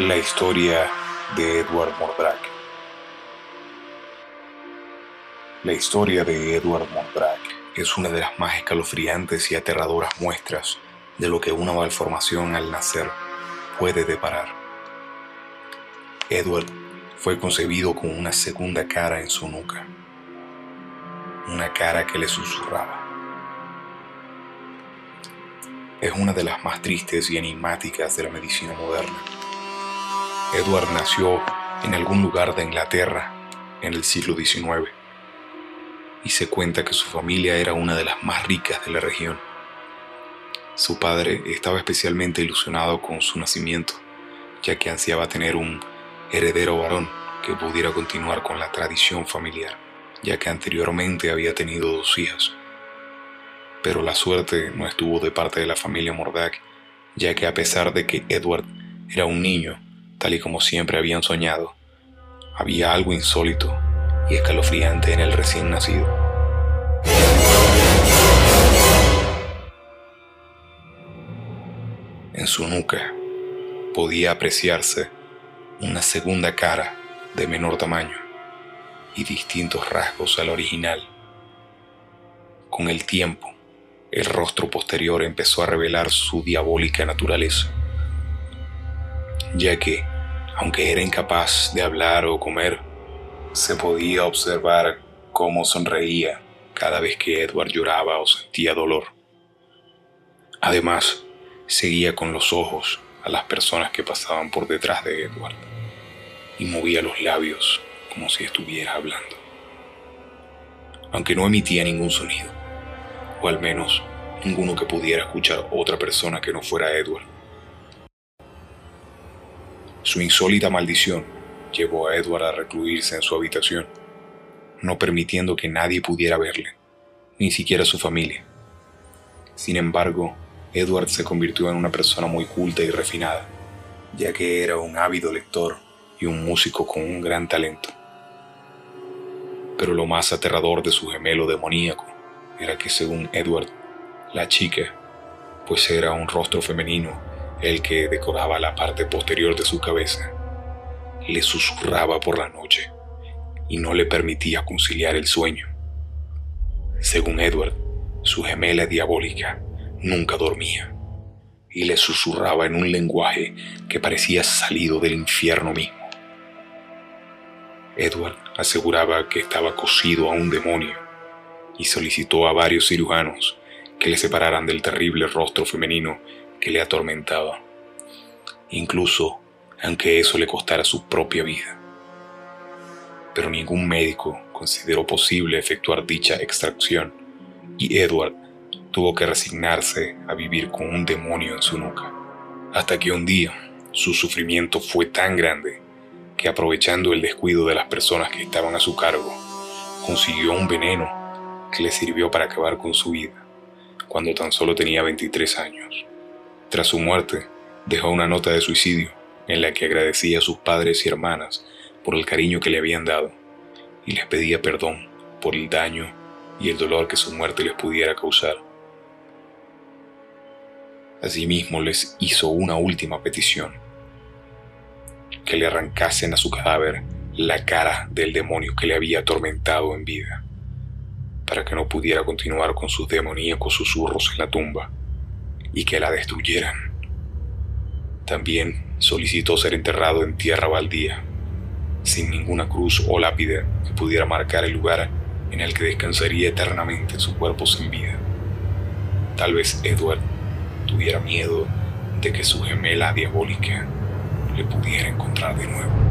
La historia de Edward Mordrak. La historia de Edward Mordrak es una de las más escalofriantes y aterradoras muestras de lo que una malformación al nacer puede deparar. Edward fue concebido con una segunda cara en su nuca, una cara que le susurraba. Es una de las más tristes y enigmáticas de la medicina moderna Edward nació en algún lugar de Inglaterra en el siglo XIX y se cuenta que su familia era una de las más ricas de la región. Su padre estaba especialmente ilusionado con su nacimiento, ya que ansiaba tener un heredero varón que pudiera continuar con la tradición familiar, ya que anteriormente había tenido dos hijas. Pero la suerte no estuvo de parte de la familia Mordack, ya que a pesar de que Edward era un niño, tal y como siempre habían soñado, había algo insólito y escalofriante en el recién nacido. En su nuca podía apreciarse una segunda cara de menor tamaño y distintos rasgos al original. Con el tiempo, el rostro posterior empezó a revelar su diabólica naturaleza, ya que aunque era incapaz de hablar o comer, se podía observar cómo sonreía cada vez que Edward lloraba o sentía dolor. Además, seguía con los ojos a las personas que pasaban por detrás de Edward y movía los labios como si estuviera hablando. Aunque no emitía ningún sonido, o al menos ninguno que pudiera escuchar otra persona que no fuera Edward. Su insólita maldición llevó a Edward a recluirse en su habitación, no permitiendo que nadie pudiera verle, ni siquiera su familia. Sin embargo, Edward se convirtió en una persona muy culta y refinada, ya que era un ávido lector y un músico con un gran talento. Pero lo más aterrador de su gemelo demoníaco era que según Edward, la chica, pues era un rostro femenino el que decoraba la parte posterior de su cabeza, le susurraba por la noche y no le permitía conciliar el sueño. Según Edward, su gemela diabólica nunca dormía y le susurraba en un lenguaje que parecía salido del infierno mismo. Edward aseguraba que estaba cosido a un demonio y solicitó a varios cirujanos que le separaran del terrible rostro femenino que le atormentaba, incluso aunque eso le costara su propia vida. Pero ningún médico consideró posible efectuar dicha extracción y Edward tuvo que resignarse a vivir con un demonio en su nuca, hasta que un día su sufrimiento fue tan grande que aprovechando el descuido de las personas que estaban a su cargo, consiguió un veneno que le sirvió para acabar con su vida, cuando tan solo tenía 23 años. Tras su muerte, dejó una nota de suicidio en la que agradecía a sus padres y hermanas por el cariño que le habían dado y les pedía perdón por el daño y el dolor que su muerte les pudiera causar. Asimismo les hizo una última petición, que le arrancasen a su cadáver la cara del demonio que le había atormentado en vida, para que no pudiera continuar con sus demoníacos susurros en la tumba y que la destruyeran. También solicitó ser enterrado en tierra baldía, sin ninguna cruz o lápide que pudiera marcar el lugar en el que descansaría eternamente su cuerpo sin vida. Tal vez Edward tuviera miedo de que su gemela diabólica le pudiera encontrar de nuevo.